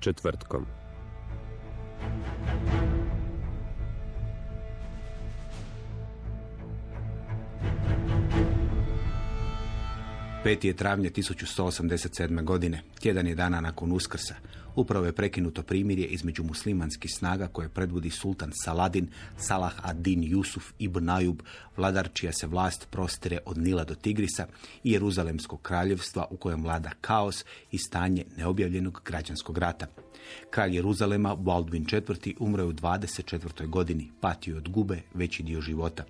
Četvrtkom. Peti je travnja 1187. godine, tjedan je dana nakon Uskrsa. Upravo je prekinuto primirje između muslimanskih snaga koje predvodi sultan Saladin, Salah ad-Din Jusuf ibn Najub, vladar čija se vlast prostire od Nila do Tigrisa i Jeruzalemskog kraljevstva u kojem vlada kaos i stanje neobjavljenog građanskog rata. Kralj Jeruzalema, Baldwin IV. je u 24. godini, patio od gube veći dio života.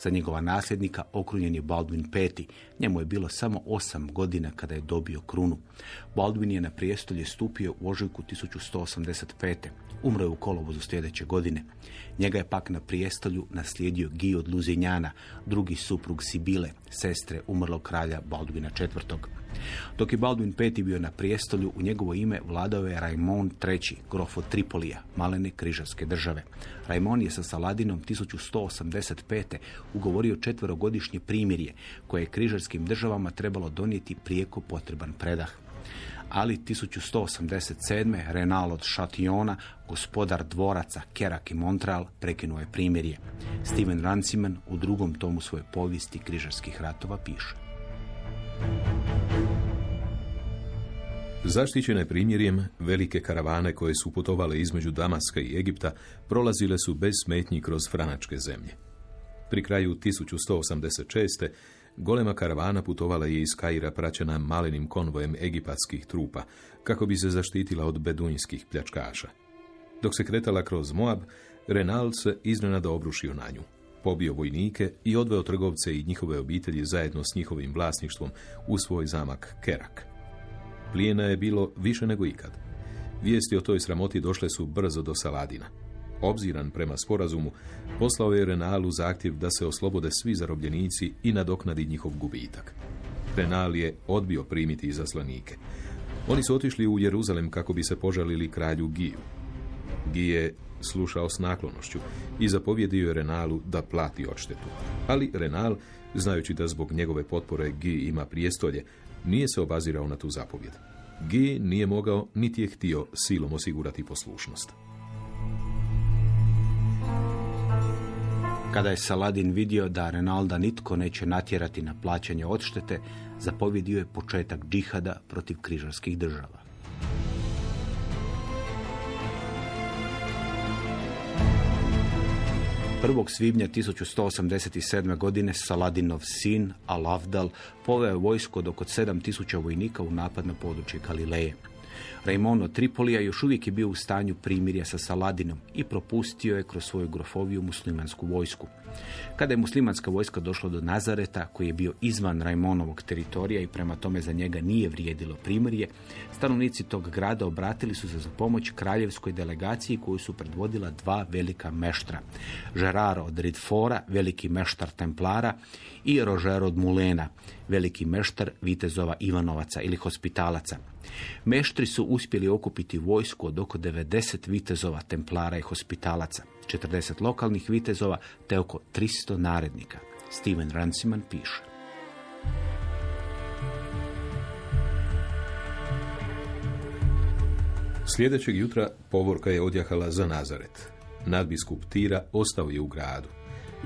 Za njegova nasljednika okrunjen je Baldwin V. Njemu je bilo samo osam godina kada je dobio krunu. Baldwin je na prijestolje stupio u ožujku 1185. Umro je u kolovozu sljedeće godine. Njega je pak na prijestolju naslijedio Gi od Luzinjana, drugi suprug Sibile, sestre umrlog kralja Baldwina IV. Dok je Baldwin V bio na prijestolju, u njegovo ime vladao je Raimon III, grof od Tripolija, malene križarske države. Raimon je sa Saladinom 1185. ugovorio četverogodišnje primirje, koje je križarskim državama trebalo donijeti prijeko potreban predah. Ali 1187. Renal od Šationa, gospodar dvoraca Kerak i Montreal, prekinuo je primirje. Steven Ranciman u drugom tomu svoje povijesti križarskih ratova piše. Zaštićene primjerjem, velike karavane koje su putovale između Damaska i Egipta prolazile su bez smetnji kroz franačke zemlje. Pri kraju 1186. golema karavana putovala je iz Kaira praćena malenim konvojem egipatskih trupa, kako bi se zaštitila od beduinskih pljačkaša. Dok se kretala kroz Moab, Renal se iznenada obrušio na nju. Pobio vojnike i odveo trgovce i njihove obitelji zajedno s njihovim vlasništvom u svoj zamak Kerak. Plijena je bilo više nego ikad. Vijesti o toj sramoti došle su brzo do Saladina. Obziran prema sporazumu, poslao je Renalu zahtjev da se oslobode svi zarobljenici i nadoknadi njihov gubitak. Renal je odbio primiti izaslanike. Oni su otišli u Jeruzalem kako bi se požalili kralju Giju. Gi je slušao s naklonošću i zapovjedio je Renalu da plati odštetu. Ali Renal, znajući da zbog njegove potpore Gi ima prijestolje, nije se obazirao na tu zapovjed. Gi nije mogao niti je htio silom osigurati poslušnost. Kada je Saladin vidio da Renalda nitko neće natjerati na plaćanje odštete, zapovjedio je početak džihada protiv križarskih država. Prvog svibnja 1187. godine Saladinov sin Al-Afdal poveo vojsko od oko 7000 vojnika u napad na područje Galileje. Raimon od Tripolija još uvijek je bio u stanju primirja sa Saladinom i propustio je kroz svoju grofoviju muslimansku vojsku. Kada je muslimanska vojska došla do Nazareta, koji je bio izvan Raimonovog teritorija i prema tome za njega nije vrijedilo primirje, stanovnici tog grada obratili su se za pomoć kraljevskoj delegaciji koju su predvodila dva velika meštra. Žerar od Ridfora, veliki meštar Templara i Rožer od Mulena, veliki meštar vitezova Ivanovaca ili hospitalaca. Meštri su uspjeli okupiti vojsku od oko 90 vitezova Templara i hospitalaca, 40 lokalnih vitezova te oko 300 narednika. Steven Ranciman piše. Sljedećeg jutra povorka je odjahala za Nazaret. Nadbiskup Tira ostao je u gradu.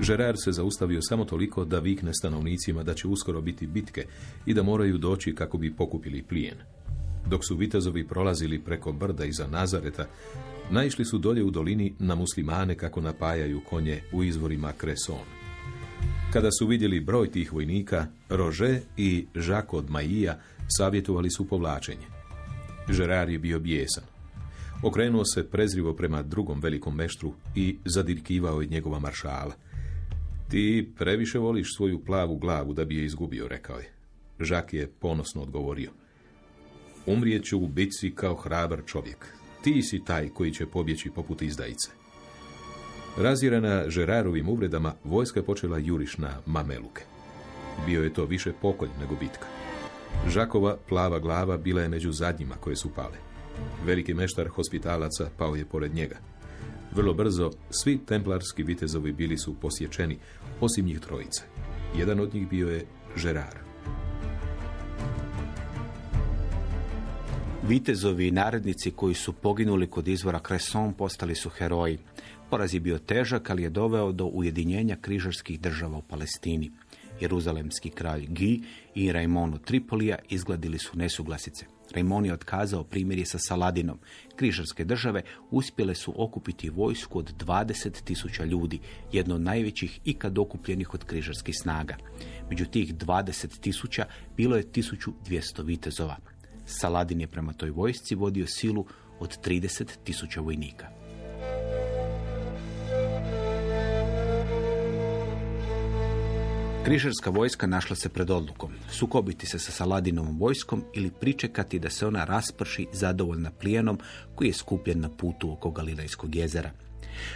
Žerar se zaustavio samo toliko da vikne stanovnicima da će uskoro biti bitke i da moraju doći kako bi pokupili plijen. Dok su vitezovi prolazili preko brda iza Nazareta, naišli su dolje u dolini na muslimane kako napajaju konje u izvorima Kreson. Kada su vidjeli broj tih vojnika, Rože i Žako od Maija savjetovali su povlačenje. Žerar je bio bijesan. Okrenuo se prezrivo prema drugom velikom meštru i zadirkivao je njegova maršala. Ti previše voliš svoju plavu glavu da bi je izgubio, rekao je. Žak je ponosno odgovorio. Umrijet ću u bitci kao hrabar čovjek. Ti si taj koji će pobjeći poput izdajice. Razirana Žerarovim uvredama, vojska počela juriš na Mameluke. Bio je to više pokolj nego bitka. Žakova plava glava bila je među zadnjima koje su pale. Veliki meštar hospitalaca pao je pored njega. Vrlo brzo svi templarski vitezovi bili su posječeni, osim njih trojice. Jedan od njih bio je Žerar. Vitezovi i narednici koji su poginuli kod izvora Cresson postali su heroji. Poraz je bio težak, ali je doveo do ujedinjenja križarskih država u Palestini. Jeruzalemski kralj Gi i Raimon Tripolija izgladili su nesuglasice. Raimon je otkazao primjerje sa Saladinom. Križarske države uspjele su okupiti vojsku od 20 tisuća ljudi, jedno od najvećih ikad okupljenih od križarskih snaga. Među tih 20 tisuća bilo je 1200 vitezova. Saladin je prema toj vojsci vodio silu od 30 tisuća vojnika. Križarska vojska našla se pred odlukom. Sukobiti se sa Saladinovom vojskom ili pričekati da se ona rasprši zadovoljna plijenom koji je skupljen na putu oko Galilejskog jezera.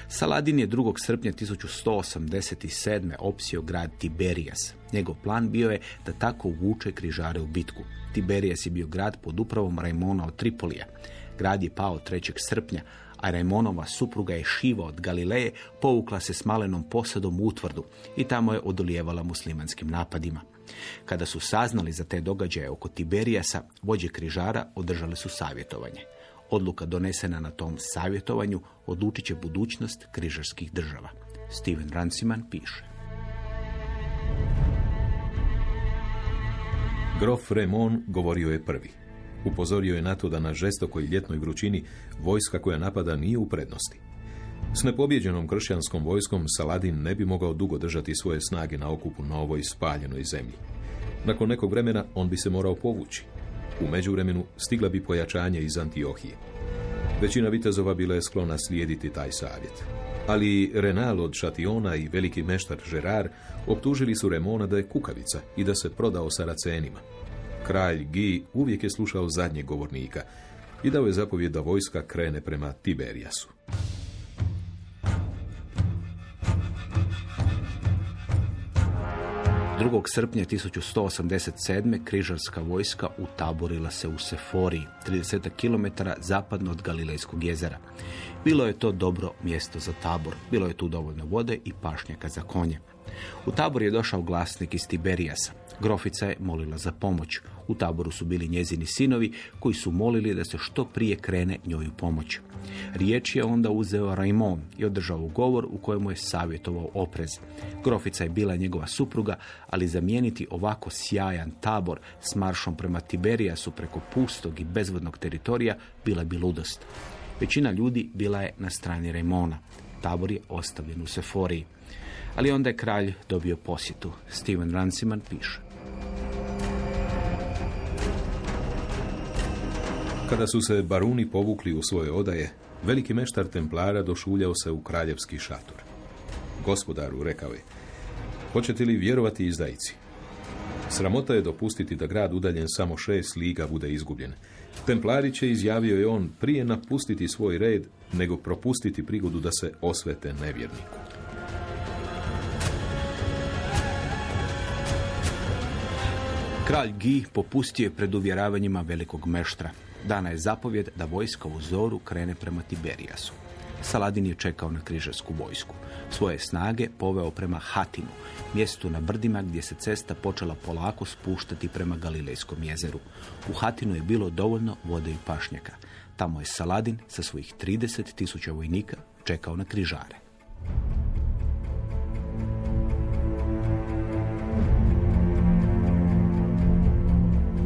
Saladin je 2. srpnja 1187. opsio grad Tiberijas. Njegov plan bio je da tako uvuče križare u bitku. Tiberijas je bio grad pod upravom Rajmona od Tripolija. Grad je pao 3. srpnja, a Rajmonova supruga je Šiva od Galileje povukla se s malenom posadom u utvrdu i tamo je odolijevala muslimanskim napadima. Kada su saznali za te događaje oko Tiberijasa, vođe križara održali su savjetovanje. Odluka donesena na tom savjetovanju odlučit će budućnost križarskih država. Steven Ranciman piše. Grof Remon govorio je prvi. Upozorio je na to da na žestokoj ljetnoj vrućini vojska koja napada nije u prednosti. S nepobjeđenom kršćanskom vojskom Saladin ne bi mogao dugo držati svoje snage na okupu na ovoj spaljenoj zemlji. Nakon nekog vremena on bi se morao povući. U međuvremenu stigla bi pojačanje iz Antiohije. Većina vitezova bila je sklona slijediti taj savjet. Ali Renal od Šationa i veliki meštar Žerar optužili su Remona da je kukavica i da se prodao Saracenima. Kralj Gi uvijek je slušao zadnjeg govornika i dao je zapovjed da vojska krene prema Tiberijasu. 2. srpnja 1187. križarska vojska utaborila se u Seforiji, 30 km zapadno od Galilejskog jezera. Bilo je to dobro mjesto za tabor, bilo je tu dovoljno vode i pašnjaka za konje. U tabor je došao glasnik iz Tiberijasa. Grofica je molila za pomoć. U taboru su bili njezini sinovi koji su molili da se što prije krene njoj u pomoć. Riječ je onda uzeo Raimon i održao govor u kojemu je savjetovao oprez. Grofica je bila njegova supruga, ali zamijeniti ovako sjajan tabor s maršom prema Tiberijasu preko pustog i bezvodnog teritorija bila bi ludost. Većina ljudi bila je na strani Raimona. Tabor je ostavljen u Seforiji. Ali onda je kralj dobio posjetu. Steven Ranciman piše. Kada su se baruni povukli u svoje odaje, veliki meštar templara došuljao se u kraljevski šator. Gospodaru, rekao je, hoćete li vjerovati izdajici? Sramota je dopustiti da grad udaljen samo šest liga bude izgubljen. Templari će, izjavio je on, prije napustiti svoj red, nego propustiti prigodu da se osvete nevjerniku. Kralj Gi popustio je pred uvjeravanjima velikog meštra. Dana je zapovjed da vojska u zoru krene prema Tiberijasu. Saladin je čekao na križarsku vojsku. Svoje snage poveo prema Hatinu, mjestu na brdima gdje se cesta počela polako spuštati prema Galilejskom jezeru. U Hatinu je bilo dovoljno vode i pašnjaka. Tamo je Saladin sa svojih 30 tisuća vojnika čekao na križare.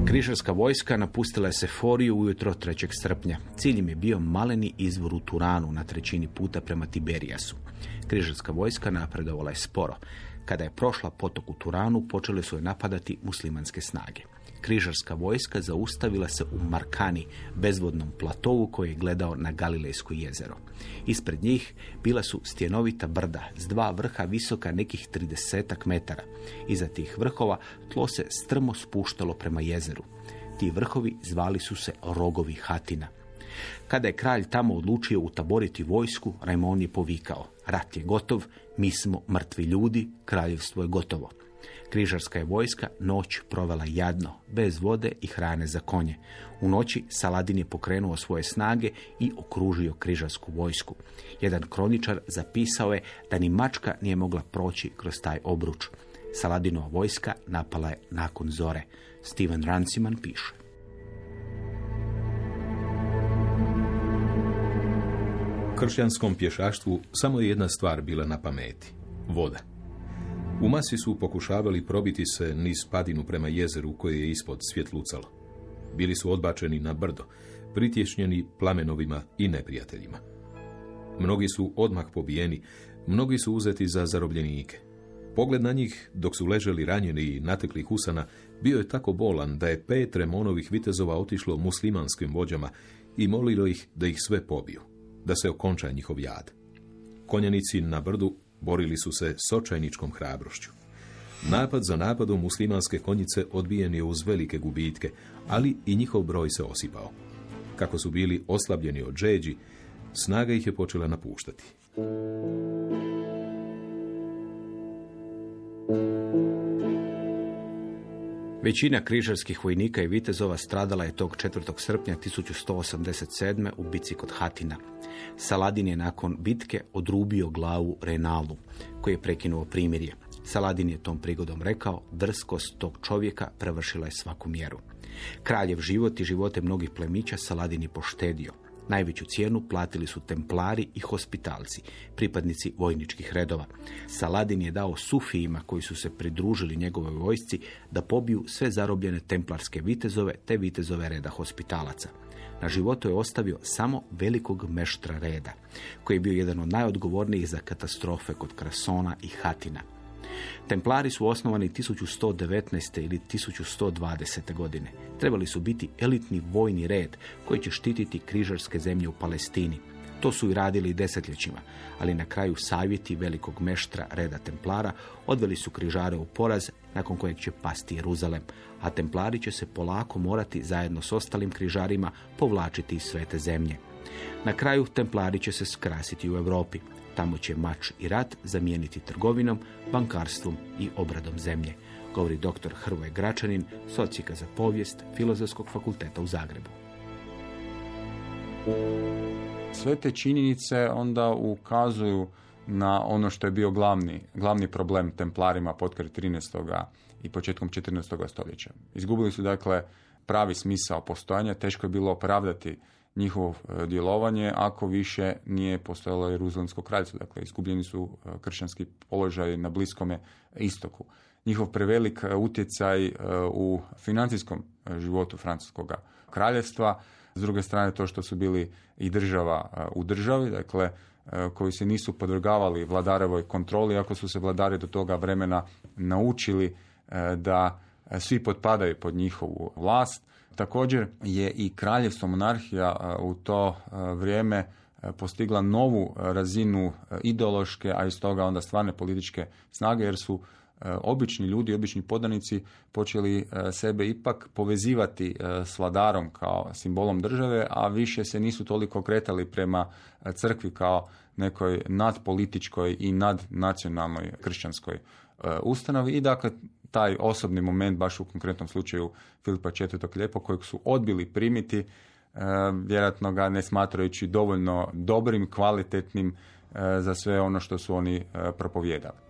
Križarska vojska napustila je Seforiju ujutro 3. srpnja. Cilj im je bio maleni izvor u Turanu na trećini puta prema Tiberijasu. Križarska vojska napredovala je sporo. Kada je prošla potok u Turanu, počele su je napadati muslimanske snage. Križarska vojska zaustavila se u Markani, bezvodnom platovu koji je gledao na Galilejsko jezero. Ispred njih bila su stjenovita brda s dva vrha visoka nekih 30 metara. Iza tih vrhova tlo se strmo spuštalo prema jezeru. Ti vrhovi zvali su se rogovi Hatina. Kada je kralj tamo odlučio utaboriti vojsku, Rajmon je povikao, rat je gotov, mi smo mrtvi ljudi, kraljevstvo je gotovo. Križarska je vojska noć provela jadno, bez vode i hrane za konje. U noći Saladin je pokrenuo svoje snage i okružio križarsku vojsku. Jedan kroničar zapisao je da ni mačka nije mogla proći kroz taj obruč. Saladinova vojska napala je nakon zore. Steven Ranciman piše. Kršćanskom pješaštvu samo je jedna stvar bila na pameti. Voda. U masi su pokušavali probiti se niz padinu prema jezeru koje je ispod svjetlucalo. Bili su odbačeni na brdo, pritješnjeni plamenovima i neprijateljima. Mnogi su odmah pobijeni, mnogi su uzeti za zarobljenike. Pogled na njih, dok su leželi ranjeni i natekli husana, bio je tako bolan da je pet remonovih vitezova otišlo muslimanskim vođama i molilo ih da ih sve pobiju, da se okonča njihov jad. Konjanici na brdu borili su se s očajničkom hrabrošću. Napad za napadom muslimanske konjice odbijen je uz velike gubitke, ali i njihov broj se osipao. Kako su bili oslabljeni od džeđi, snaga ih je počela napuštati. Većina križarskih vojnika i vitezova stradala je tog 4. srpnja 1187. u bici kod Hatina. Saladin je nakon bitke odrubio glavu Renalu, koji je prekinuo primirje. Saladin je tom prigodom rekao, drskost tog čovjeka prevršila je svaku mjeru. Kraljev život i živote mnogih plemića Saladin je poštedio. Najveću cijenu platili su templari i hospitalci, pripadnici vojničkih redova. Saladin je dao sufijima koji su se pridružili njegovoj vojsci da pobiju sve zarobljene templarske vitezove te vitezove reda hospitalaca. Na životu je ostavio samo velikog meštra reda, koji je bio jedan od najodgovornijih za katastrofe kod Krasona i Hatina. Templari su osnovani 1119. ili 1120. godine. Trebali su biti elitni vojni red koji će štititi križarske zemlje u Palestini. To su i radili desetljećima, ali na kraju savjeti velikog meštra reda Templara odveli su križare u poraz nakon kojeg će pasti Jeruzalem, a Templari će se polako morati zajedno s ostalim križarima povlačiti iz svete zemlje. Na kraju Templari će se skrasiti u Europi. Tamo će mač i rat zamijeniti trgovinom, bankarstvom i obradom zemlje, govori dr. Hrvoje Gračanin, socijka za povijest Filozofskog fakulteta u Zagrebu. Sve te činjenice onda ukazuju na ono što je bio glavni, glavni problem templarima potkraj 13. i početkom 14. stoljeća. Izgubili su dakle pravi smisao postojanja, teško je bilo opravdati njihovo e, djelovanje ako više nije postojalo Jeruzalemsko kraljstvo. Dakle, izgubljeni su e, kršćanski položaj na Bliskome istoku. Njihov prevelik e, utjecaj u financijskom životu francuskog kraljevstva, s druge strane to što su bili i država u državi, dakle, koji se nisu podvrgavali vladarevoj kontroli, ako su se vladari do toga vremena naučili da svi potpadaju pod njihovu vlast, Također je i kraljevstvo monarhija u to vrijeme postigla novu razinu ideološke, a iz toga onda stvarne političke snage, jer su obični ljudi, obični podanici počeli sebe ipak povezivati s vladarom kao simbolom države, a više se nisu toliko kretali prema crkvi kao nekoj nadpolitičkoj i nadnacionalnoj kršćanskoj ustanovi. I dakle taj osobni moment baš u konkretnom slučaju Filipa IV. Lijepo kojeg su odbili primiti, e, vjerojatno ga ne smatrajući dovoljno dobrim, kvalitetnim e, za sve ono što su oni e, propovjedali.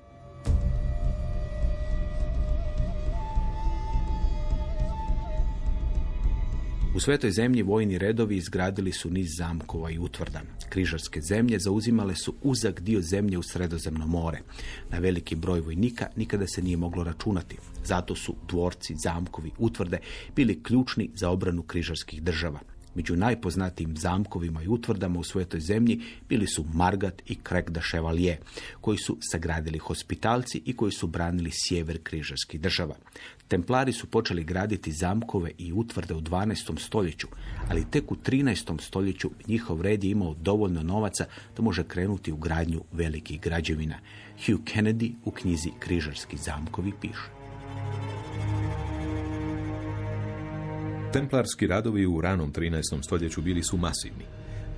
U svetoj zemlji vojni redovi izgradili su niz zamkova i utvrda. Križarske zemlje zauzimale su uzak dio zemlje u sredozemno more. Na veliki broj vojnika nikada se nije moglo računati. Zato su dvorci, zamkovi, utvrde bili ključni za obranu križarskih država. Među najpoznatijim zamkovima i utvrdama u svetoj zemlji bili su Margat i Krek de Chevalier, koji su sagradili hospitalci i koji su branili sjever križarskih država. Templari su počeli graditi zamkove i utvrde u 12. stoljeću, ali tek u 13. stoljeću njihov red je imao dovoljno novaca da može krenuti u gradnju velikih građevina. Hugh Kennedy u knjizi Križarski zamkovi piše. Templarski radovi u ranom 13. stoljeću bili su masivni.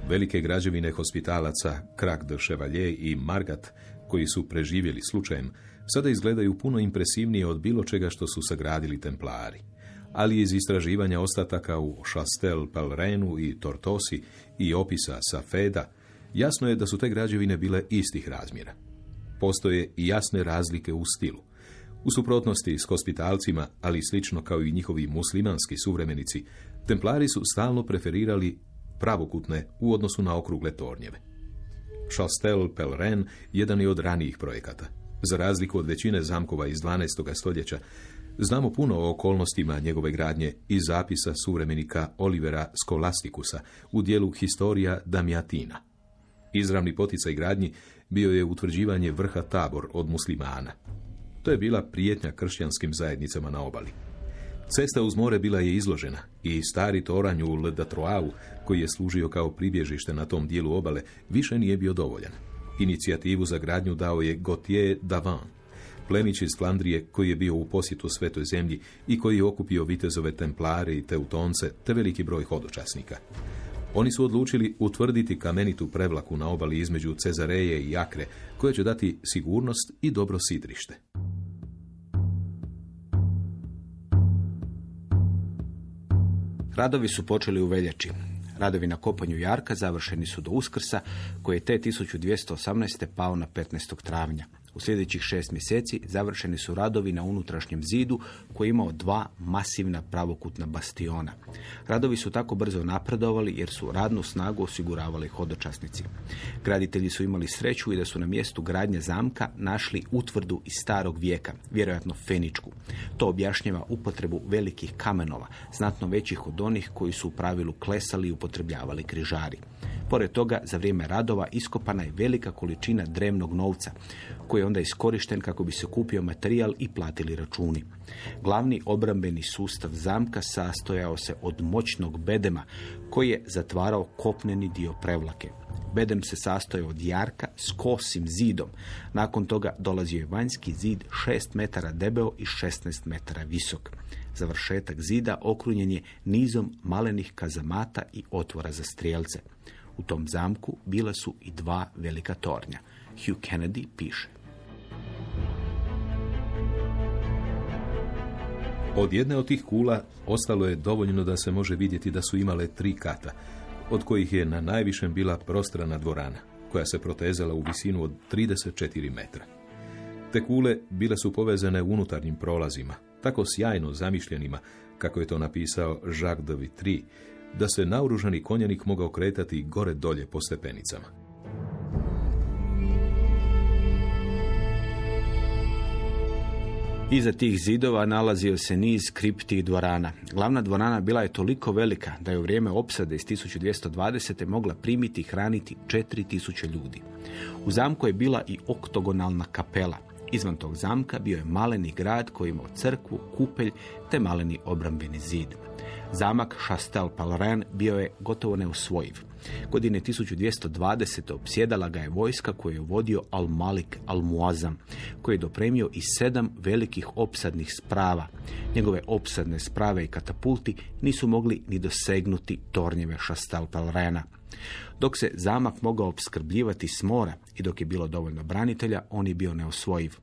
Velike građevine hospitalaca Krak de Chevalier i Margat, koji su preživjeli slučajem, sada izgledaju puno impresivnije od bilo čega što su sagradili templari. Ali iz istraživanja ostataka u Chastel Pelrenu i Tortosi i opisa sa Feda, jasno je da su te građevine bile istih razmjera. Postoje i jasne razlike u stilu. U suprotnosti s hospitalcima, ali slično kao i njihovi muslimanski suvremenici, templari su stalno preferirali pravokutne u odnosu na okrugle tornjeve. Chastel Pelren jedan je od ranijih projekata. Za razliku od većine zamkova iz 12. stoljeća, znamo puno o okolnostima njegove gradnje iz zapisa suvremenika Olivera Skolastikusa u dijelu Historija Damiatina. Izravni poticaj gradnji bio je utvrđivanje vrha tabor od muslimana. To je bila prijetnja kršćanskim zajednicama na obali. Cesta uz more bila je izložena i stari toranj u Le Datroavu, koji je služio kao pribježište na tom dijelu obale, više nije bio dovoljan. Inicijativu za gradnju dao je Gautier Davant, plemić iz Flandrije koji je bio u posjetu svetoj zemlji i koji je okupio vitezove templare i teutonce te veliki broj hodočasnika. Oni su odlučili utvrditi kamenitu prevlaku na obali između Cezareje i Akre, koja će dati sigurnost i dobro sidrište. Radovi su počeli u veljači. Radovi na kopanju Jarka završeni su do Uskrsa, koji je te 1218. pao na 15. travnja. U sljedećih šest mjeseci završeni su radovi na unutrašnjem zidu koji je imao dva masivna pravokutna bastiona. Radovi su tako brzo napredovali jer su radnu snagu osiguravali hodočasnici. Graditelji su imali sreću i da su na mjestu gradnje zamka našli utvrdu iz starog vijeka, vjerojatno feničku. To objašnjava upotrebu velikih kamenova, znatno većih od onih koji su u pravilu klesali i upotrebljavali križari. Pored toga, za vrijeme radova iskopana je velika količina drevnog novca, koji je onda iskorišten kako bi se kupio materijal i platili računi. Glavni obrambeni sustav zamka sastojao se od moćnog bedema, koji je zatvarao kopneni dio prevlake. Bedem se sastojao od jarka s kosim zidom. Nakon toga dolazio je vanjski zid 6 metara debeo i 16 metara visok. Završetak zida okrunjen je nizom malenih kazamata i otvora za strijelce. U tom zamku bila su i dva velika tornja. Hugh Kennedy piše. Od jedne od tih kula ostalo je dovoljno da se može vidjeti da su imale tri kata, od kojih je na najvišem bila prostrana dvorana, koja se protezala u visinu od 34 metra. Te kule bile su povezane unutarnjim prolazima, tako sjajno zamišljenima, kako je to napisao Jacques de Vitry, da se naoružani konjanik mogao kretati gore dolje po stepenicama. Iza tih zidova nalazio se niz kripti i dvorana. Glavna dvorana bila je toliko velika da je u vrijeme opsade iz 1220. mogla primiti i hraniti 4000 ljudi. U zamku je bila i oktogonalna kapela. Izvan tog zamka bio je maleni grad koji imao crkvu, kupelj te maleni obrambeni zid. Zamak Chastel Palren bio je gotovo neusvojiv. Godine 1220. opsjedala ga je vojska koju je vodio Al-Malik Al-Muazam, koji je dopremio i sedam velikih opsadnih sprava. Njegove opsadne sprave i katapulti nisu mogli ni dosegnuti tornjeve Chastel Palrena. Dok se zamak mogao opskrbljivati s mora i dok je bilo dovoljno branitelja, on je bio neosvojiv.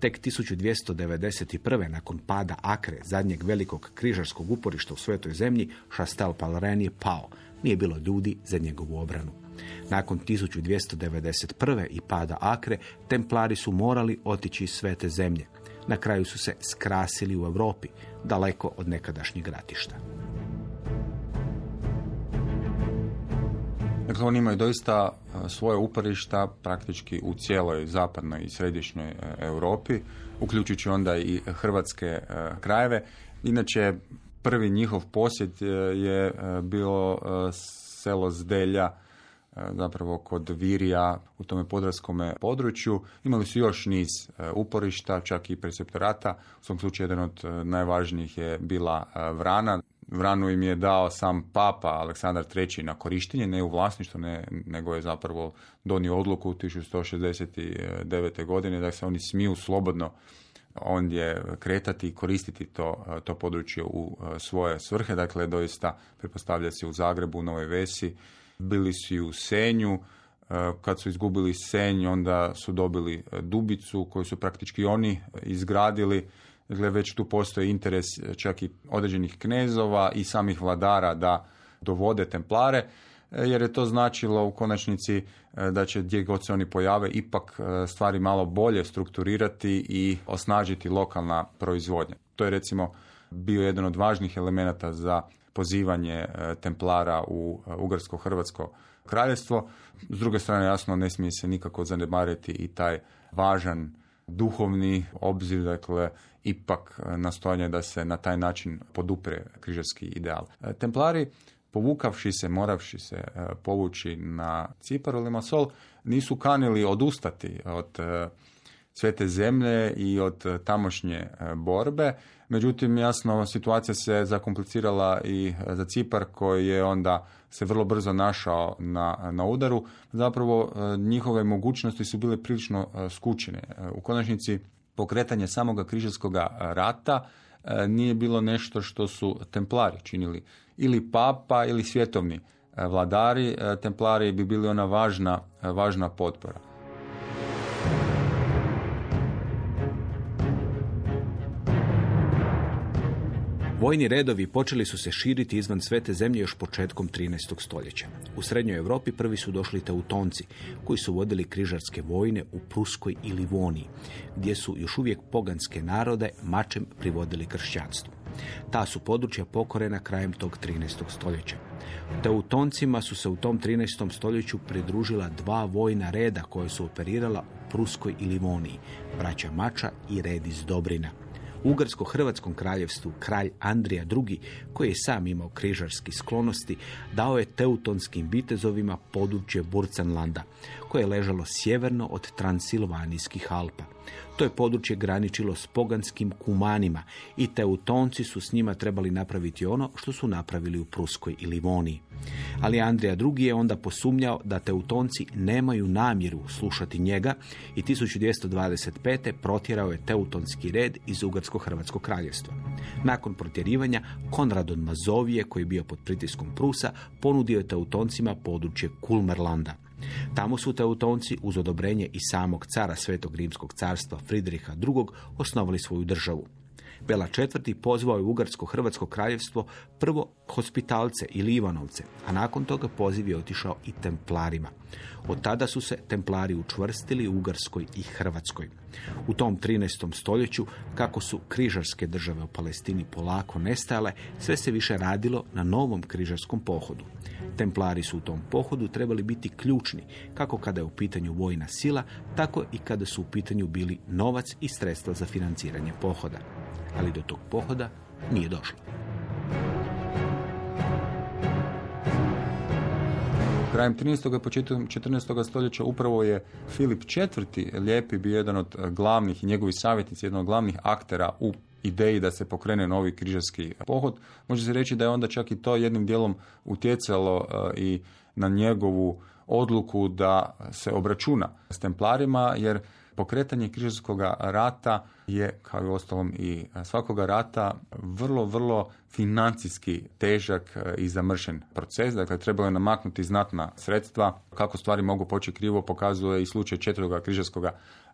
Tek 1291. nakon pada Akre, zadnjeg velikog križarskog uporišta u svetoj zemlji, Chastel Palren je pao. Nije bilo ljudi za njegovu obranu. Nakon 1291. i pada Akre, templari su morali otići iz svete zemlje. Na kraju su se skrasili u Europi, daleko od nekadašnjeg ratišta. Dakle, oni imaju doista e, svoje uporišta praktički u cijeloj zapadnoj i središnjoj e, Europi, uključujući onda i hrvatske e, krajeve. Inače, prvi njihov posjet je bilo selo Zdelja, zapravo kod Virija u tome podravskome području. Imali su još niz uporišta, čak i preceptorata. U svom slučaju jedan od najvažnijih je bila Vrana. Vranu im je dao sam papa Aleksandar III na korištenje, ne u vlasništvo, ne, nego je zapravo donio odluku u 1169. godine da se oni smiju slobodno ondje kretati i koristiti to, to područje u e, svoje svrhe. Dakle, doista pretpostavlja se u Zagrebu, u Novoj Vesi, bili su i u Senju, e, kad su izgubili Senj, onda su dobili Dubicu koju su praktički oni izgradili Dakle, već tu postoji interes e, čak i određenih knezova i samih vladara da dovode templare, e, jer je to značilo u konačnici e, da će gdje god se oni pojave ipak stvari malo bolje strukturirati i osnažiti lokalna proizvodnja. To je recimo bio jedan od važnih elemenata za pozivanje templara u Ugarsko-Hrvatsko kraljevstvo. S druge strane, jasno, ne smije se nikako zanemariti i taj važan duhovni obzir, dakle, ipak nastojanje da se na taj način podupre križarski ideal. E, templari, povukavši se, moravši se e, povući na Cipar ili Masol, nisu kanili odustati od e, svete zemlje i od tamošnje borbe. Međutim, jasno, situacija se zakomplicirala i za Cipar koji je onda se vrlo brzo našao na, na udaru. Zapravo, njihove mogućnosti su bile prilično skučene. U konačnici, pokretanje samoga križarskog rata e, nije bilo nešto što su templari činili. Ili papa ili svjetovni e, vladari, e, templari bi bili ona važna, važna potpora. Vojni redovi počeli su se širiti izvan svete zemlje još početkom 13. stoljeća. U srednjoj Europi prvi su došli Teutonci, koji su vodili križarske vojne u Pruskoj i Livoniji, gdje su još uvijek poganske narode mačem privodili kršćanstvu. Ta su područja pokorena krajem tog 13. stoljeća. Teutoncima su se u tom 13. stoljeću pridružila dva vojna reda koje su operirala u Pruskoj i Livoniji, braća Mača i red iz Dobrina. Ugarsko-Hrvatskom kraljevstvu kralj Andrija II, koji je sam imao križarski sklonosti, dao je teutonskim vitezovima područje Burcanlanda, koje je ležalo sjeverno od Transilvanijskih Alpa. To je područje graničilo s poganskim kumanima i teutonci su s njima trebali napraviti ono što su napravili u Pruskoj i Livoniji. Ali Andrija II. je onda posumnjao da teutonci nemaju namjeru slušati njega i 1225. protjerao je teutonski red iz Ugarsko-Hrvatskog kraljevstva. Nakon protjerivanja, Konrad od Mazovije, koji je bio pod pritiskom Prusa, ponudio je teutoncima područje Kulmerlanda. Tamo su Teutonci uz odobrenje i samog cara Svetog Rimskog carstva Fridriha II. osnovali svoju državu. Bela IV. pozvao je Ugarsko-Hrvatsko kraljevstvo prvo hospitalce ili Ivanovce, a nakon toga poziv je otišao i templarima. Od tada su se templari učvrstili u Ugarskoj i Hrvatskoj. U tom 13. stoljeću, kako su križarske države u Palestini polako nestajale, sve se više radilo na novom križarskom pohodu. Templari su u tom pohodu trebali biti ključni, kako kada je u pitanju vojna sila, tako i kada su u pitanju bili novac i sredstva za financiranje pohoda. Ali do tog pohoda nije došlo. Krajem 13. i početkom 14. stoljeća upravo je Filip IV. Lijepi bio jedan od glavnih i njegovi savjetnici, jedan od glavnih aktera u ideji da se pokrene novi križarski pohod. Može se reći da je onda čak i to jednim dijelom utjecalo e, i na njegovu odluku da se obračuna s templarima, jer pokretanje križarskog rata je, kao i ostalom i svakoga rata, vrlo, vrlo financijski težak i zamršen proces. Dakle, trebalo je namaknuti znatna sredstva. Kako stvari mogu poći krivo, pokazuje i slučaj četvrtoga križarskog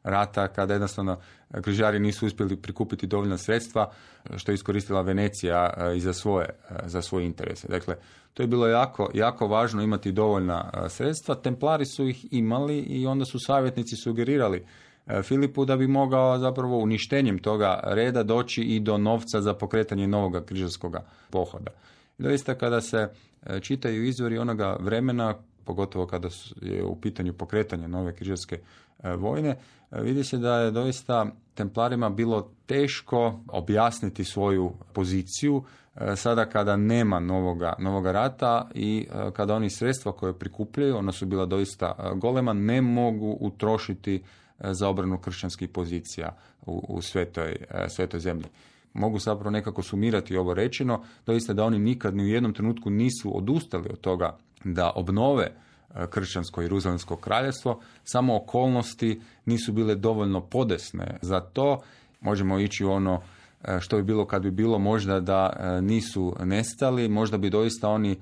rata, kada jednostavno križari nisu uspjeli prikupiti dovoljna sredstva, što je iskoristila Venecija i za svoje, za svoje interese. Dakle, to je bilo jako, jako važno imati dovoljna sredstva. Templari su ih imali i onda su savjetnici sugerirali E, Filipu da bi mogao zapravo uništenjem toga reda doći i do novca za pokretanje novoga križarskog pohoda. Doista kada se e, čitaju izvori onoga vremena pogotovo kada je u pitanju pokretanje nove križarske e, vojne, e, vidi se da je doista templarima bilo teško objasniti svoju poziciju e, sada kada nema novoga, novoga rata i e, kada oni sredstva koje prikupljaju, ona su bila doista e, golema, ne mogu utrošiti e, za obranu kršćanskih pozicija u, u svetoj, e, svetoj zemlji. Mogu zapravo nekako sumirati ovo rečeno, doista da oni nikad ni u jednom trenutku nisu odustali od toga da obnove e, kršćansko Jeruzalemsko kraljevstvo, samo okolnosti nisu bile dovoljno podesne za to. Možemo ići u ono e, što bi bilo kad bi bilo možda da nisu nestali, možda bi doista oni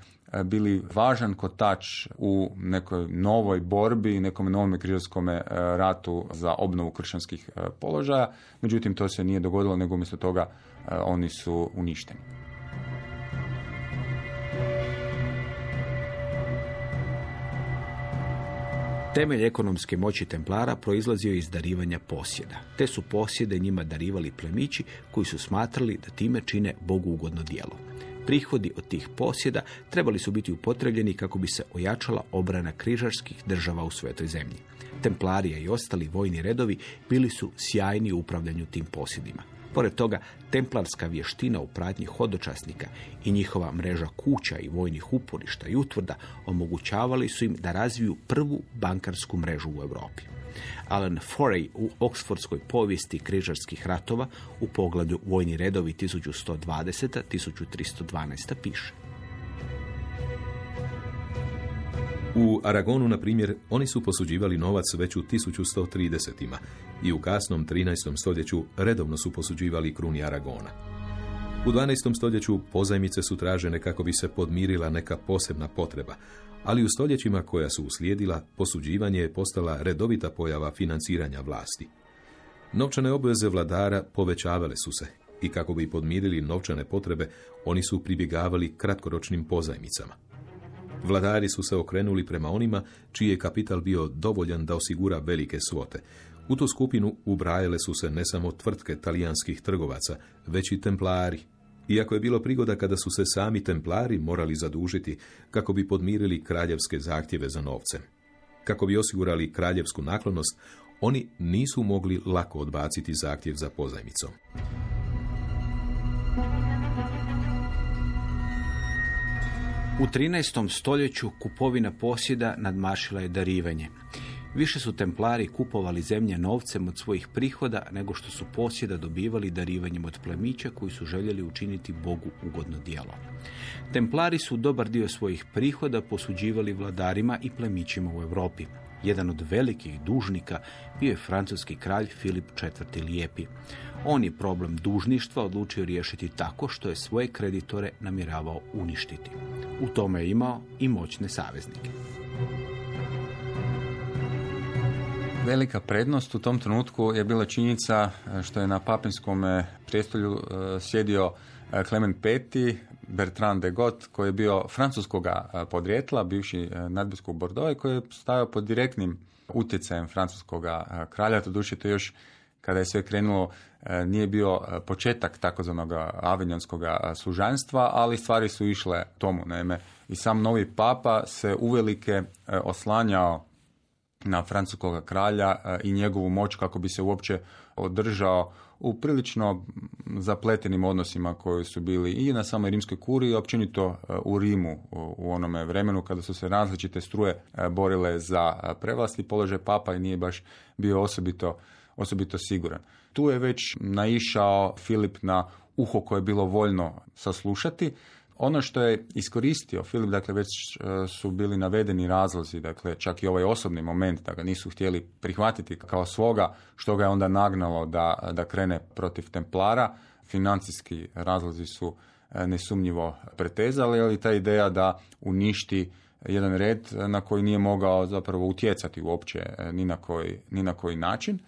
bili važan kotač u nekoj novoj borbi, nekom novom križarskom ratu za obnovu kršćanskih e, položaja. Međutim, to se nije dogodilo, nego umjesto toga e, oni su uništeni. Temelj ekonomske moći Templara proizlazio je iz darivanja posjeda. Te su posjede njima darivali plemići koji su smatrali da time čine Bogu ugodno djelo. Prihodi od tih posjeda trebali su biti upotrebljeni kako bi se ojačala obrana križarskih država u svetoj zemlji. Templarija i ostali vojni redovi bili su sjajni u upravljanju tim posjedima. Pored toga, templarska vještina u pratnji hodočasnika i njihova mreža kuća i vojnih uporišta i utvrda omogućavali su im da razviju prvu bankarsku mrežu u Europi. Alan Forey u Oksfordskoj povijesti križarskih ratova u poglavlju Vojni redovi 1120-1312 piše. U Aragonu, na primjer, oni su posuđivali novac već u 1130-ima i u kasnom 13. stoljeću redovno su posuđivali kruni Aragona. U 12. stoljeću pozajmice su tražene kako bi se podmirila neka posebna potreba, ali u stoljećima koja su uslijedila, posuđivanje je postala redovita pojava financiranja vlasti. Novčane obveze vladara povećavale su se i kako bi podmirili novčane potrebe, oni su pribjegavali kratkoročnim pozajmicama. Vladari su se okrenuli prema onima čiji je kapital bio dovoljan da osigura velike svote. U tu skupinu ubrajale su se ne samo tvrtke talijanskih trgovaca, već i templari. Iako je bilo prigoda kada su se sami templari morali zadužiti kako bi podmirili kraljevske zahtjeve za novcem. Kako bi osigurali kraljevsku naklonost, oni nisu mogli lako odbaciti zahtjev za pozajmicom. U 13. stoljeću kupovina posjeda nadmašila je darivanje. Više su templari kupovali zemlje novcem od svojih prihoda nego što su posjeda dobivali darivanjem od plemića koji su željeli učiniti Bogu ugodno djelo. Templari su dobar dio svojih prihoda posuđivali vladarima i plemićima u Europi. Jedan od velikih dužnika bio je francuski kralj Filip IV. Lijepi. On je problem dužništva odlučio riješiti tako što je svoje kreditore namjeravao uništiti. U tome je imao i moćne saveznike. Velika prednost u tom trenutku je bila činjenica e, što je na papinskom e, prijestolju e, sjedio e, Clement V, Bertrand de Got, koji je bio francuskoga e, podrijetla, bivši e, nadbiskup Bordeaux koji je stajao pod direktnim utjecajem francuskoga e, kralja. Doduše to još kada je sve krenulo e, nije bio e, početak takozvanog avinjonskog služanstva, ali stvari su išle tomu. Naime, i sam novi papa se uvelike e, oslanjao na francuskog kralja e, i njegovu moć kako bi se uopće održao u prilično zapletenim odnosima koji su bili i na samoj rimskoj kuriji i općenito e, u Rimu u- onome vremenu kada su se različite struje e, borile za e, prevlast i položaj papa i nije baš bio osobito, osobito siguran. Tu je već naišao Filip na uho koje je bilo voljno saslušati. Ono što je iskoristio Filip, dakle već e, su bili navedeni razlozi, dakle čak i ovaj osobni moment da ga nisu htjeli prihvatiti kao svoga, što ga je onda nagnalo da, da krene protiv Templara. Financijski razlozi su e, nesumnjivo pretezali, ali ta ideja da uništi jedan red na koji nije mogao zapravo utjecati uopće e, ni na koji, ni na koji način.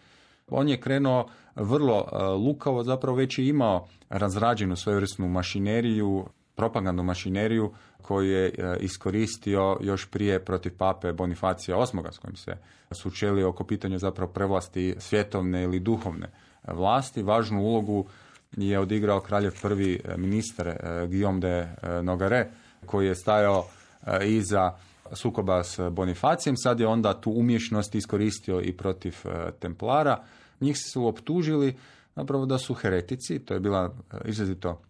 On je krenuo vrlo lukavo, zapravo već je imao razrađenu svojevrsnu mašineriju, propagandnu mašineriju koju je e, iskoristio još prije protiv pape Bonifacija VIII s kojim se sučelio oko pitanja zapravo prevlasti svjetovne ili duhovne vlasti. Važnu ulogu je odigrao kraljev prvi e, ministar e, Guillaume de Nogare koji je stajao iza sukoba s Bonifacijem, sad je onda tu umješnost iskoristio i protiv Templara. Njih su optužili zapravo da su heretici, to je bila izrazito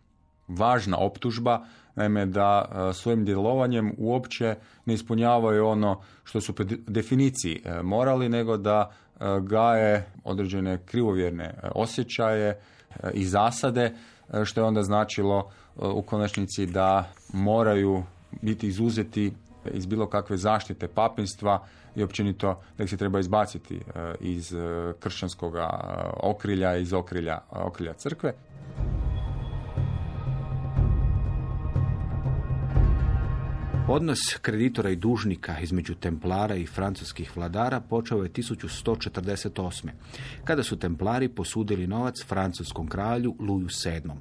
važna optužba, naime da e, svojim djelovanjem uopće ne ispunjavaju ono što su po definiciji morali, nego da gaje određene krivovjerne osjećaje i zasade, što je onda značilo u konačnici da moraju biti izuzeti iz bilo kakve zaštite papinstva i općenito da se treba izbaciti e, iz e, kršćanskog e, okrilja, iz okrilja, okrilja crkve. Odnos kreditora i dužnika između templara i francuskih vladara počeo je 1148. kada su templari posudili novac francuskom kralju Luju VII.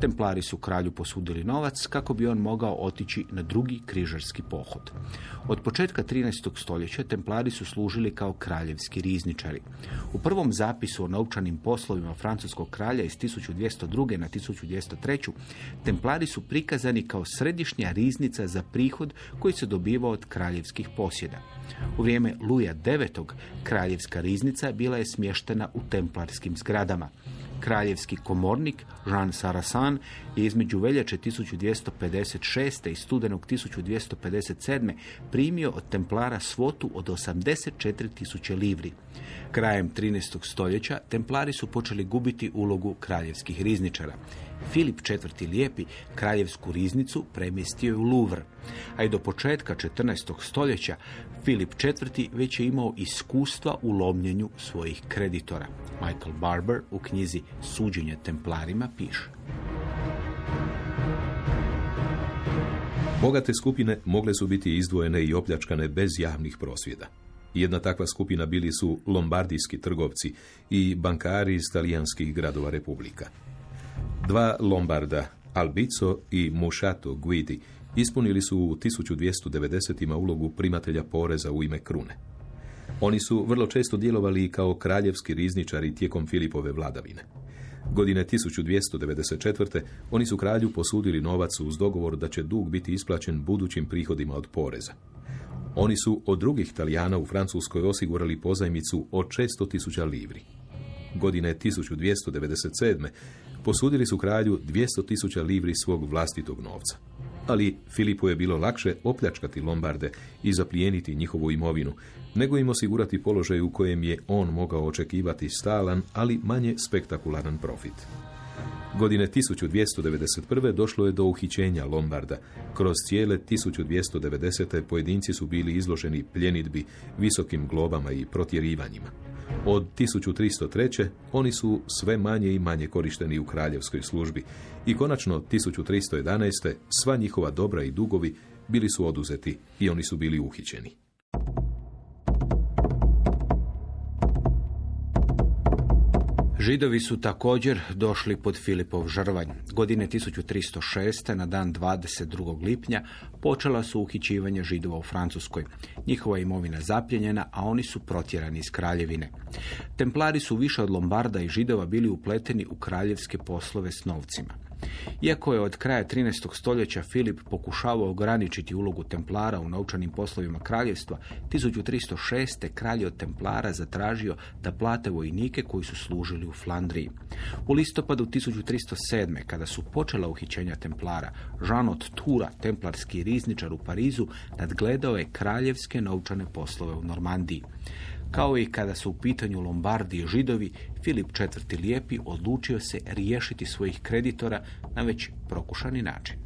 Templari su kralju posudili novac kako bi on mogao otići na drugi križarski pohod. Od početka 13. stoljeća templari su služili kao kraljevski rizničari. U prvom zapisu o novčanim poslovima francuskog kralja iz 1202. na 1203. templari su prikazani kao središnja riznica za prihod koji se dobivao od kraljevskih posjeda. U vrijeme Luja IX. kraljevska riznica bila je smještena u templarskim zgradama. Kraljevski komornik Jean Sarasan je između veljače 1256. i studenog 1257. primio od templara svotu od 84.000 livri. Krajem 13. stoljeća templari su počeli gubiti ulogu kraljevskih rizničara. Filip IV. Lijepi kraljevsku riznicu premjestio je u Louvre, a i do početka 14. stoljeća Filip IV. već je imao iskustva u lomljenju svojih kreditora. Michael Barber u knjizi Suđenje templarima piše. Bogate skupine mogle su biti izdvojene i opljačkane bez javnih prosvjeda. Jedna takva skupina bili su lombardijski trgovci i bankari iz talijanskih gradova republika. Dva Lombarda, Albico i Mushato Guidi, ispunili su u 1290. ulogu primatelja poreza u ime krune. Oni su vrlo često djelovali kao kraljevski rizničari tijekom Filipove vladavine. Godine 1294. oni su kralju posudili novac uz dogovor da će dug biti isplaćen budućim prihodima od poreza. Oni su od drugih Talijana u Francuskoj osigurali pozajmicu od 600.000 livri. Godine 1297 posudili su kralju 200.000 livri svog vlastitog novca. Ali Filipu je bilo lakše opljačkati Lombarde i zaplijeniti njihovu imovinu, nego im osigurati položaj u kojem je on mogao očekivati stalan, ali manje spektakularan profit. Godine 1291. došlo je do uhićenja Lombarda. Kroz cijele 1290. pojedinci su bili izloženi pljenidbi, visokim globama i protjerivanjima. Od 1303. oni su sve manje i manje korišteni u kraljevskoj službi i konačno 1311. sva njihova dobra i dugovi bili su oduzeti i oni su bili uhićeni. Židovi su također došli pod Filipov žrvanj. Godine 1306. na dan 22. lipnja počela su uhićivanje židova u Francuskoj. Njihova imovina zapljenjena, a oni su protjerani iz kraljevine. Templari su više od Lombarda i židova bili upleteni u kraljevske poslove s novcima. Iako je od kraja 13. stoljeća Filip pokušavao ograničiti ulogu Templara u novčanim poslovima kraljevstva, 1306. kralj od Templara zatražio da plate vojnike koji su služili u Flandriji. U listopadu 1307. kada su počela uhićenja Templara, Jean od Tura, templarski rizničar u Parizu, nadgledao je kraljevske novčane poslove u Normandiji. Kao i kada su u pitanju Lombardi i Židovi, Filip IV. Lijepi odlučio se riješiti svojih kreditora na već prokušani način.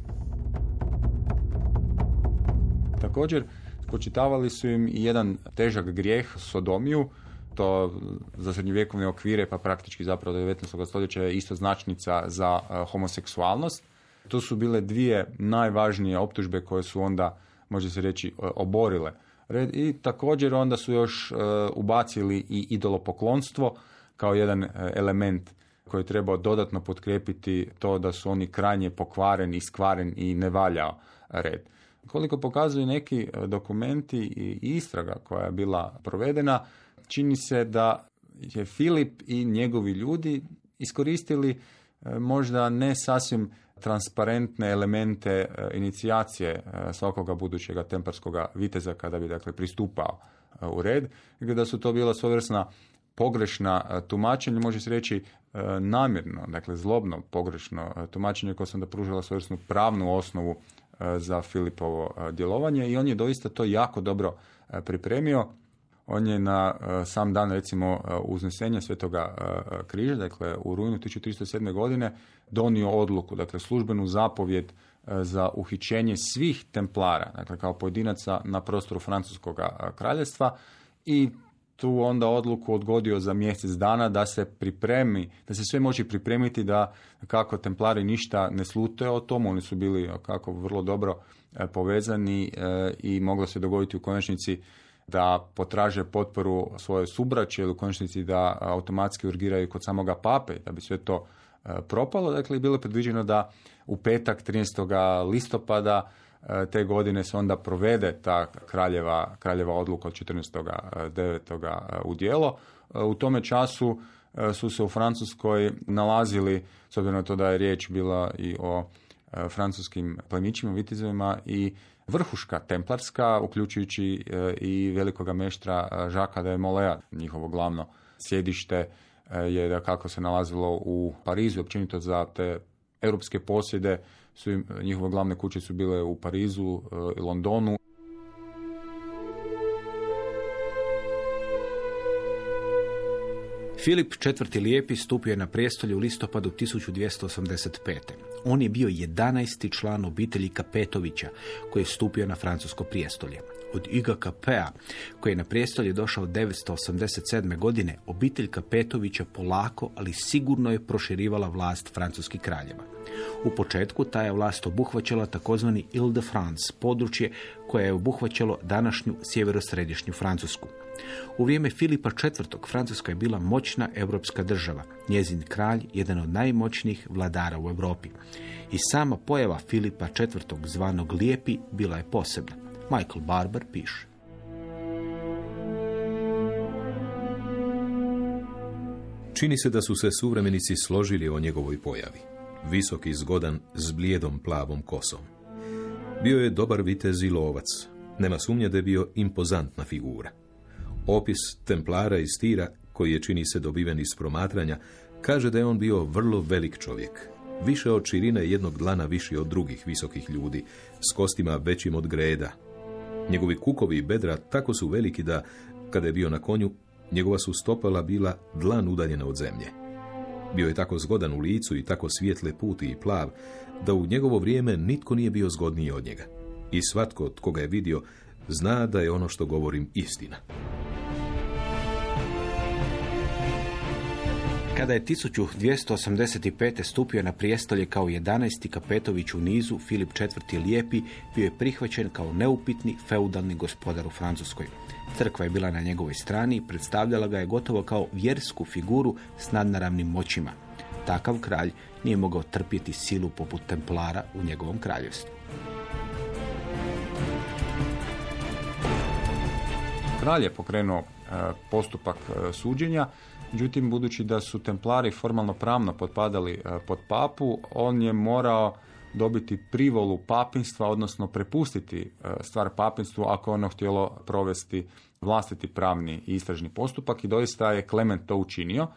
Također, spočitavali su im i jedan težak grijeh, sodomiju, to za srednjovjekovne okvire, pa praktički zapravo do 19. stoljeća je isto značnica za e, homoseksualnost. To su bile dvije najvažnije optužbe koje su onda, može se reći, e, oborile i također onda su još e, ubacili i idolopoklonstvo kao jedan e, element koji je trebao dodatno potkrijepiti to da su oni krajnje pokvareni, iskvaren i ne valjao red. Koliko pokazuju neki e, dokumenti i istraga koja je bila provedena, čini se da je Filip i njegovi ljudi iskoristili možda ne sasvim transparentne elemente e, inicijacije e, svakoga budućega temparskoga viteza kada bi dakle pristupao e, u red, i da su to bila svojevrsna pogrešna tumačenja, može se reći namjerno, dakle zlobno pogrešno tumačenje koje sam da pružila svojevrsnu pravnu osnovu za Filipovo djelovanje i on je doista to jako dobro pripremio. On je na e, sam dan recimo e, uznesenja Svetoga e, križa, dakle u rujnu 1307. godine donio odluku, dakle službenu zapovjed za uhićenje svih templara, dakle kao pojedinaca na prostoru Francuskog kraljevstva i tu onda odluku odgodio za mjesec dana da se pripremi, da se sve može pripremiti da kako templari ništa ne slute o tom, oni su bili kako vrlo dobro povezani i moglo se dogoditi u konačnici da potraže potporu svoje subraće ili u konačnici da automatski urgiraju kod samoga pape, da bi sve to e, propalo. Dakle, bilo je predviđeno da u petak 13. listopada e, te godine se onda provede ta kraljeva, kraljeva odluka od 14.9. u dijelo. E, U tome času e, su se u Francuskoj nalazili, s obzirom na to da je riječ bila i o e, francuskim plemićima, vitezovima i vrhuška templarska, uključujući e, i velikoga meštra e, Žaka de Molea, njihovo glavno sjedište e, je da kako se nalazilo u Parizu, općenito za te europske posjede, su njihove glavne kuće su bile u Parizu i Londonu. Filip IV. Lijepi stupio je na prijestolje u listopadu 1285. On je bio 11. član obitelji Kapetovića koji je stupio na francusko prijestolje. Od Iga Kapea, koji je na prijestolje došao 987. godine, obitelj Kapetovića polako, ali sigurno je proširivala vlast francuskih kraljeva. U početku ta je vlast obuhvaćala takozvani Ile-de-France, područje koje je obuhvaćalo današnju sjeverosredišnju Francusku. U vrijeme Filipa IV. Francuska je bila moćna europska država, njezin kralj jedan od najmoćnijih vladara u Europi. I sama pojava Filipa IV. zvanog Lijepi bila je posebna. Michael Barber piše. Čini se da su se suvremenici složili o njegovoj pojavi. Visoki zgodan s blijedom plavom kosom. Bio je dobar vitez i lovac. Nema sumnje da je bio impozantna figura. Opis templara iz Tira, koji je čini se dobiven iz promatranja, kaže da je on bio vrlo velik čovjek. Više od širine jednog dlana viši od drugih visokih ljudi, s kostima većim od greda. Njegovi kukovi i bedra tako su veliki da, kada je bio na konju, njegova su stopala bila dlan udaljena od zemlje. Bio je tako zgodan u licu i tako svijetle puti i plav, da u njegovo vrijeme nitko nije bio zgodniji od njega. I svatko tko ga je vidio, zna da je ono što govorim istina. Kada je 1285. stupio na prijestolje kao 11. kapetović u nizu, Filip IV. Lijepi bio je prihvaćen kao neupitni feudalni gospodar u Francuskoj. Crkva je bila na njegovoj strani i predstavljala ga je gotovo kao vjersku figuru s nadnaravnim moćima. Takav kralj nije mogao trpjeti silu poput templara u njegovom kraljevstvu. Kralj je pokrenuo e, postupak e, suđenja, međutim, budući da su templari formalno pravno potpadali e, pod papu, on je morao dobiti privolu papinstva, odnosno prepustiti e, stvar papinstvu ako ono htjelo provesti vlastiti pravni i istražni postupak i doista je Klement to učinio.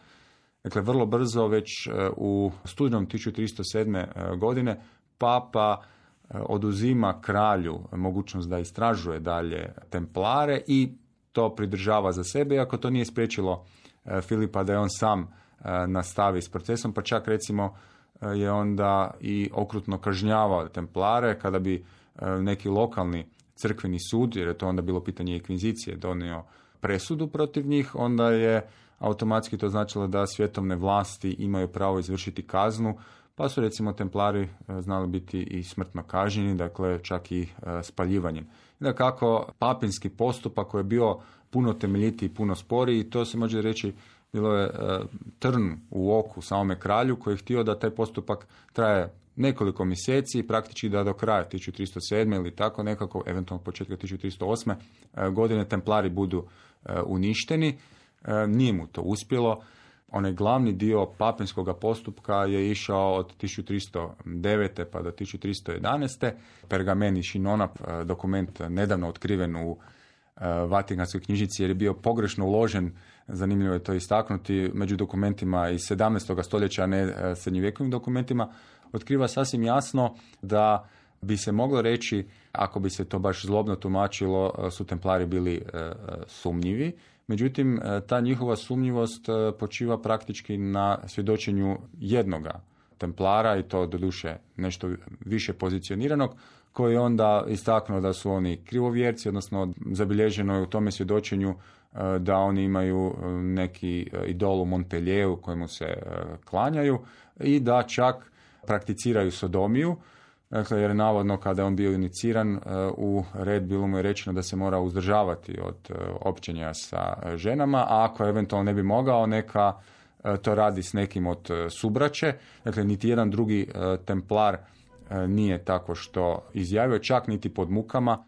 Dakle, vrlo brzo, već e, u studenom 1307. godine, papa oduzima kralju mogućnost da istražuje dalje templare i to pridržava za sebe, iako to nije spriječilo Filipa da je on sam nastavi s procesom, pa čak recimo je onda i okrutno kažnjavao templare kada bi neki lokalni crkveni sud, jer je to onda bilo pitanje ekvizicije, donio presudu protiv njih, onda je automatski to značilo da svjetovne vlasti imaju pravo izvršiti kaznu, pa su recimo templari znali biti i smrtno kažnjeni, dakle čak i spaljivanjem. Da kako papinski postupak koji je bio puno temeljitiji, puno sporiji, to se može reći bilo je trn u oku samome kralju koji je htio da taj postupak traje nekoliko mjeseci, praktički da do kraja 1307. ili tako nekako, eventualno početka 1308. godine templari budu uništeni. Nije mu to uspjelo. onaj glavni dio papinskog postupka je išao od 1309. pa do 1311. Pergamen i Šinonap, e, dokument nedavno otkriven u e, Vatikanskoj knjižnici jer je bio pogrešno uložen, zanimljivo je to istaknuti, među dokumentima iz 17. stoljeća, a ne e, srednjovjekovim dokumentima, otkriva sasvim jasno da bi se moglo reći, ako bi se to baš zlobno tumačilo, su templari bili sumnjivi, Međutim, ta njihova sumnjivost počiva praktički na svjedočenju jednoga templara i to doduše nešto više pozicioniranog, koji je onda istaknuo da su oni krivovjerci, odnosno zabilježeno je u tome svjedočenju e, da oni imaju neki idol u Montpellieru kojemu se klanjaju i da čak prakticiraju sodomiju, Dakle, jer navodno kada je on bio iniciran e, u red bilo mu je rečeno da se mora uzdržavati od e, općenja sa ženama, a ako eventualno ne bi mogao, neka e, to radi s nekim od subraće. Dakle, niti jedan drugi templar nije tako što izjavio, čak niti pod mukama,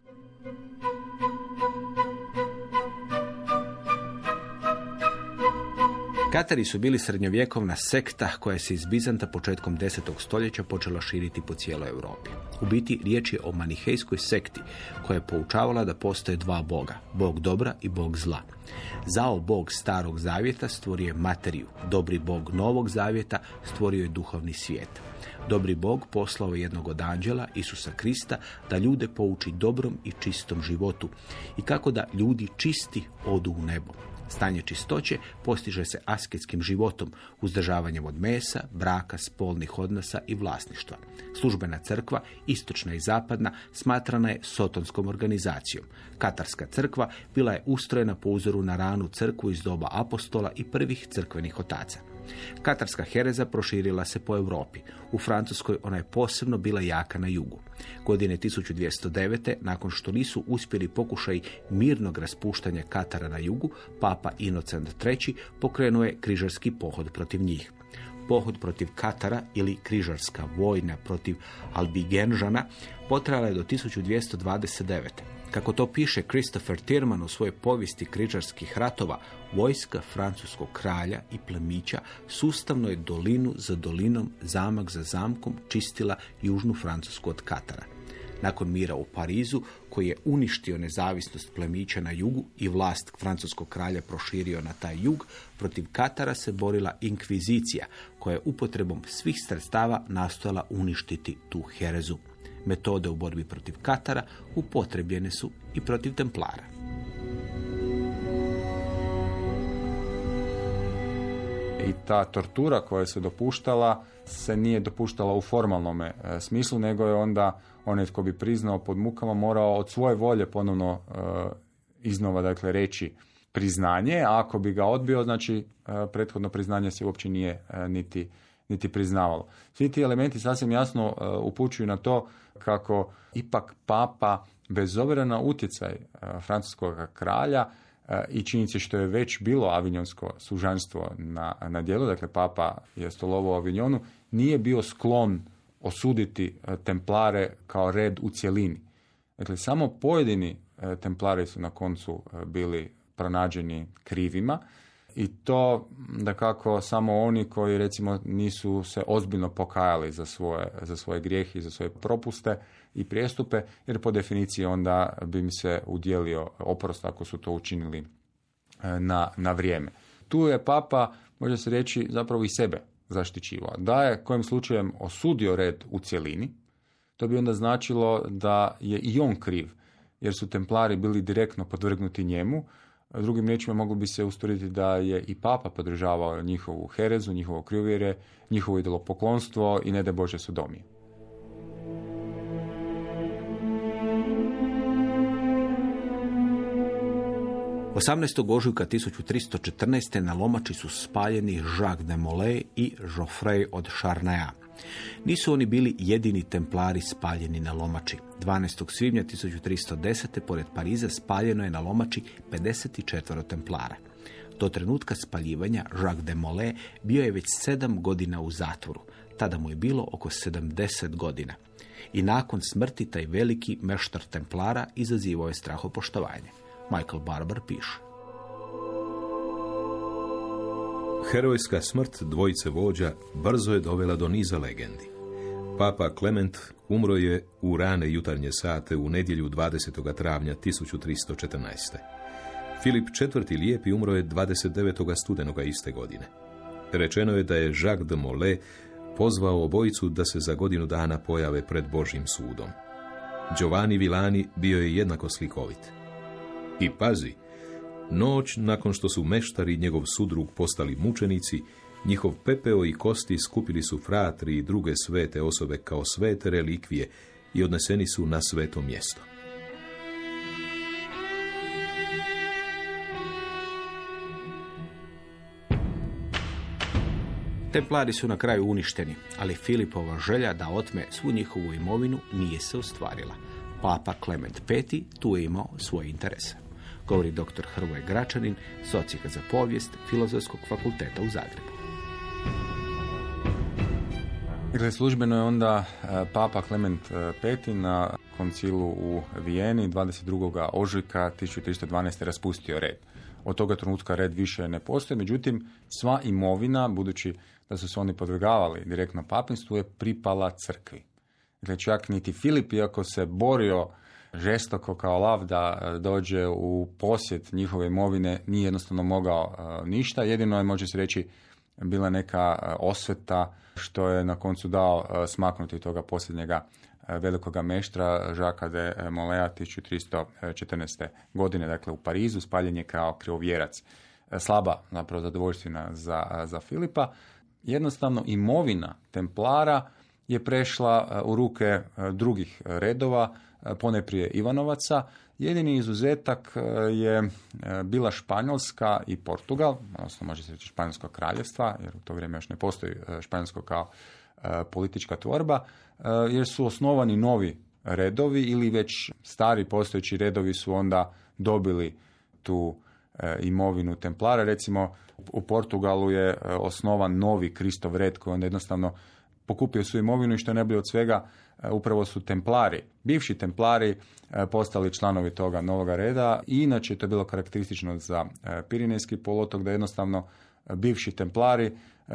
Katari su bili srednjovjekovna sekta koja se iz Bizanta početkom 10. stoljeća počela širiti po cijeloj Europi. U biti riječ je o manihejskoj sekti koja je poučavala da postoje dva boga, bog dobra i bog zla. Zao bog starog zavjeta stvorio je materiju, dobri bog novog zavjeta stvorio je duhovni svijet. Dobri bog poslao je jednog od anđela, Isusa Krista, da ljude pouči dobrom i čistom životu i kako da ljudi čisti odu u nebo. Stanje čistoće postiže se asketskim životom, uzdržavanjem od mesa, braka, spolnih odnosa i vlasništva. Službena crkva, istočna i zapadna, smatrana je sotonskom organizacijom. Katarska crkva bila je ustrojena po uzoru na ranu crkvu iz doba apostola i prvih crkvenih otaca. Katarska hereza proširila se po Europi. U Francuskoj ona je posebno bila jaka na jugu. Godine 1209. nakon što nisu uspjeli pokušaj mirnog raspuštanja Katara na jugu, papa Inocent III. pokrenuo je križarski pohod protiv njih. Pohod protiv Katara ili križarska vojna protiv Albigenžana potrala je do 1229. Kako to piše Christopher Tierman u svojoj povijesti križarskih ratova, vojska francuskog kralja i plemića sustavno je dolinu za dolinom, zamak za zamkom čistila južnu Francusku od Katara. Nakon mira u Parizu, koji je uništio nezavisnost plemića na jugu i vlast francuskog kralja proširio na taj jug, protiv Katara se borila inkvizicija, koja je upotrebom svih sredstava nastojala uništiti tu herezu. Metode u borbi protiv Katara upotrebljene su i protiv Templara. I ta tortura koja se dopuštala se nije dopuštala u formalnom e, smislu, nego je onda onaj tko bi priznao pod mukama morao od svoje volje ponovno e, iznova dakle reći priznanje, a ako bi ga odbio, znači e, prethodno priznanje se uopće nije niti, niti priznavalo. Svi ti elementi sasvim jasno upućuju na to kako ipak papa, bez obzira na utjecaj francuskog kralja, i činjenice što je već bilo avinjonsko sužanstvo na, na dijelu, dakle papa je stolovo u Avinjonu, nije bio sklon osuditi e, templare kao red u cjelini. Dakle, samo pojedini e, templari su na koncu e, bili pronađeni krivima i to da kako samo oni koji recimo nisu se ozbiljno pokajali za svoje, za svoje grijehe i za svoje propuste i prijestupe, jer po definiciji onda bi im se udjelio oprost ako su to učinili na, na vrijeme. Tu je papa, može se reći, zapravo i sebe zaštićivao. Da je kojim slučajem osudio red u cjelini, to bi onda značilo da je i on kriv, jer su templari bili direktno podvrgnuti njemu. Drugim riječima moglo bi se ustvrditi da je i papa podržavao njihovu herezu, njihovo krivjere, njihovo idolopoklonstvo i ne da Bože sodomije. 18. ožujka 1314. na Lomači su spaljeni Jacques de Molay i Geoffrey od Charnaya. Nisu oni bili jedini templari spaljeni na Lomači. 12. svibnja 1310. pored Pariza spaljeno je na Lomači 54 templara. Do trenutka spaljivanja Jacques de Molay bio je već sedam godina u zatvoru. Tada mu je bilo oko 70 godina. I nakon smrti taj veliki meštar templara izazivao je strahopoštovanje. Michael Barber piše. Herojska smrt dvojice vođa brzo je dovela do niza legendi. Papa Klement umro je u rane jutarnje sate u nedjelju 20. travnja 1314. Filip IV. Lijepi umro je 29. studenoga iste godine. Rečeno je da je Jacques de Molay pozvao obojicu da se za godinu dana pojave pred Božjim sudom. Giovanni Villani bio je jednako slikovit. I pazi, noć nakon što su meštari i njegov sudrug postali mučenici, njihov pepeo i kosti skupili su fratri i druge svete osobe kao svete relikvije i odneseni su na sveto mjesto. Templari su na kraju uništeni, ali Filipova želja da otme svu njihovu imovinu nije se ostvarila. Papa Klement V tu je imao svoje interese. Govori dr. Hrvoje Gračanin, socijaka za povijest Filozofskog fakulteta u Zagrebu. Dakle, službeno je onda e, Papa Klement V na koncilu u Vijeni 22. ožujka 1312. raspustio red. Od toga trenutka red više ne postoji, međutim sva imovina, budući da su se oni podvrgavali direktno papinstvu, je pripala crkvi. Dakle, čak niti Filip, iako se borio žestoko kao lav da e, dođe u posjet njihove imovine, nije jednostavno mogao e, ništa. Jedino je, može se reći, bila neka e, osveta što je na koncu dao smaknuti toga posljednjega velikoga meštra Žaka de Molea 1314. godine, dakle u Parizu, spaljen je kao krivovjerac. Slaba zapravo zadovoljština za, za Filipa. Jednostavno imovina Templara je prešla u ruke drugih redova, poneprije Ivanovaca. Jedini izuzetak je bila Španjolska i Portugal, odnosno može se reći Španjolsko kraljevstva, jer u to vrijeme još ne postoji Španjolsko kao politička tvorba, jer su osnovani novi redovi ili već stari postojeći redovi su onda dobili tu imovinu Templara. Recimo u Portugalu je osnovan novi Kristov red koji onda jednostavno pokupio su imovinu i što je najbolje od svega upravo su templari, bivši templari postali članovi toga novoga reda i inače to je bilo karakteristično za Pirinejski polotok da jednostavno bivši templari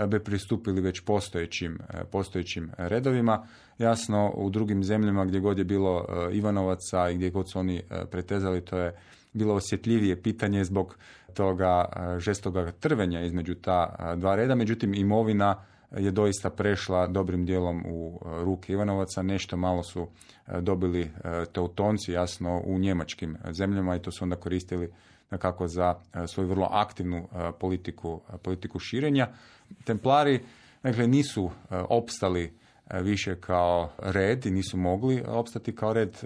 bi pristupili već postojećim, postojećim redovima. Jasno, u drugim zemljama gdje god je bilo Ivanovaca i gdje god su oni pretezali, to je bilo osjetljivije pitanje zbog toga žestoga trvenja između ta dva reda. Međutim, imovina je doista prešla dobrim dijelom u ruke Ivanovaca. Nešto malo su dobili teutonci, jasno, u njemačkim zemljama i to su onda koristili nekako za svoju vrlo aktivnu politiku, politiku širenja. Templari dakle, nisu opstali više kao red i nisu mogli opstati kao red.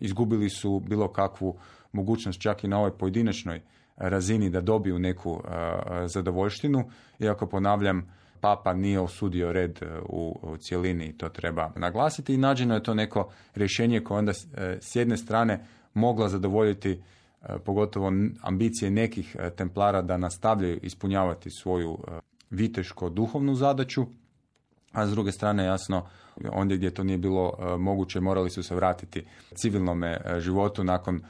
Izgubili su bilo kakvu mogućnost čak i na ovoj pojedinačnoj razini da dobiju neku zadovoljštinu. Iako ponavljam, papa nije osudio red u, u cjelini i to treba naglasiti i nađeno je to neko rješenje koje onda s jedne strane mogla zadovoljiti pogotovo ambicije nekih templara da nastavljaju ispunjavati svoju viteško-duhovnu zadaću, a s druge strane jasno ondje gdje to nije bilo moguće morali su se vratiti civilnome životu nakon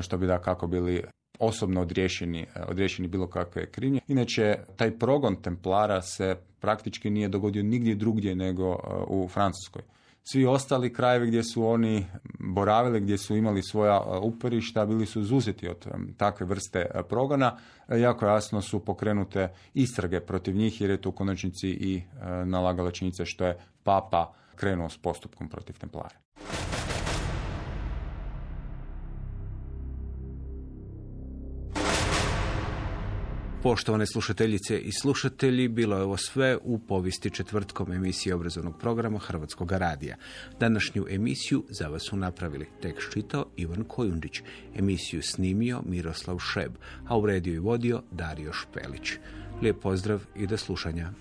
što bi da kako bili osobno odriješeni, odriješeni bilo kakve krivnje. Inače, taj progon templara se praktički nije dogodio nigdje drugdje nego u Francuskoj. Svi ostali krajevi gdje su oni boravili, gdje su imali svoja uporišta, bili su izuzeti od takve vrste progona. Jako jasno su pokrenute istrage protiv njih jer je to u konačnici i nalagala činjenica što je papa krenuo s postupkom protiv templara. Poštovane slušateljice i slušatelji, bilo je ovo sve u povijesti četvrtkom emisije obrazovnog programa Hrvatskog radija. Današnju emisiju za vas su napravili tekst čitao Ivan Kojundić, emisiju snimio Miroslav Šeb, a u rediju i vodio Dario Špelić. Lijep pozdrav i do slušanja.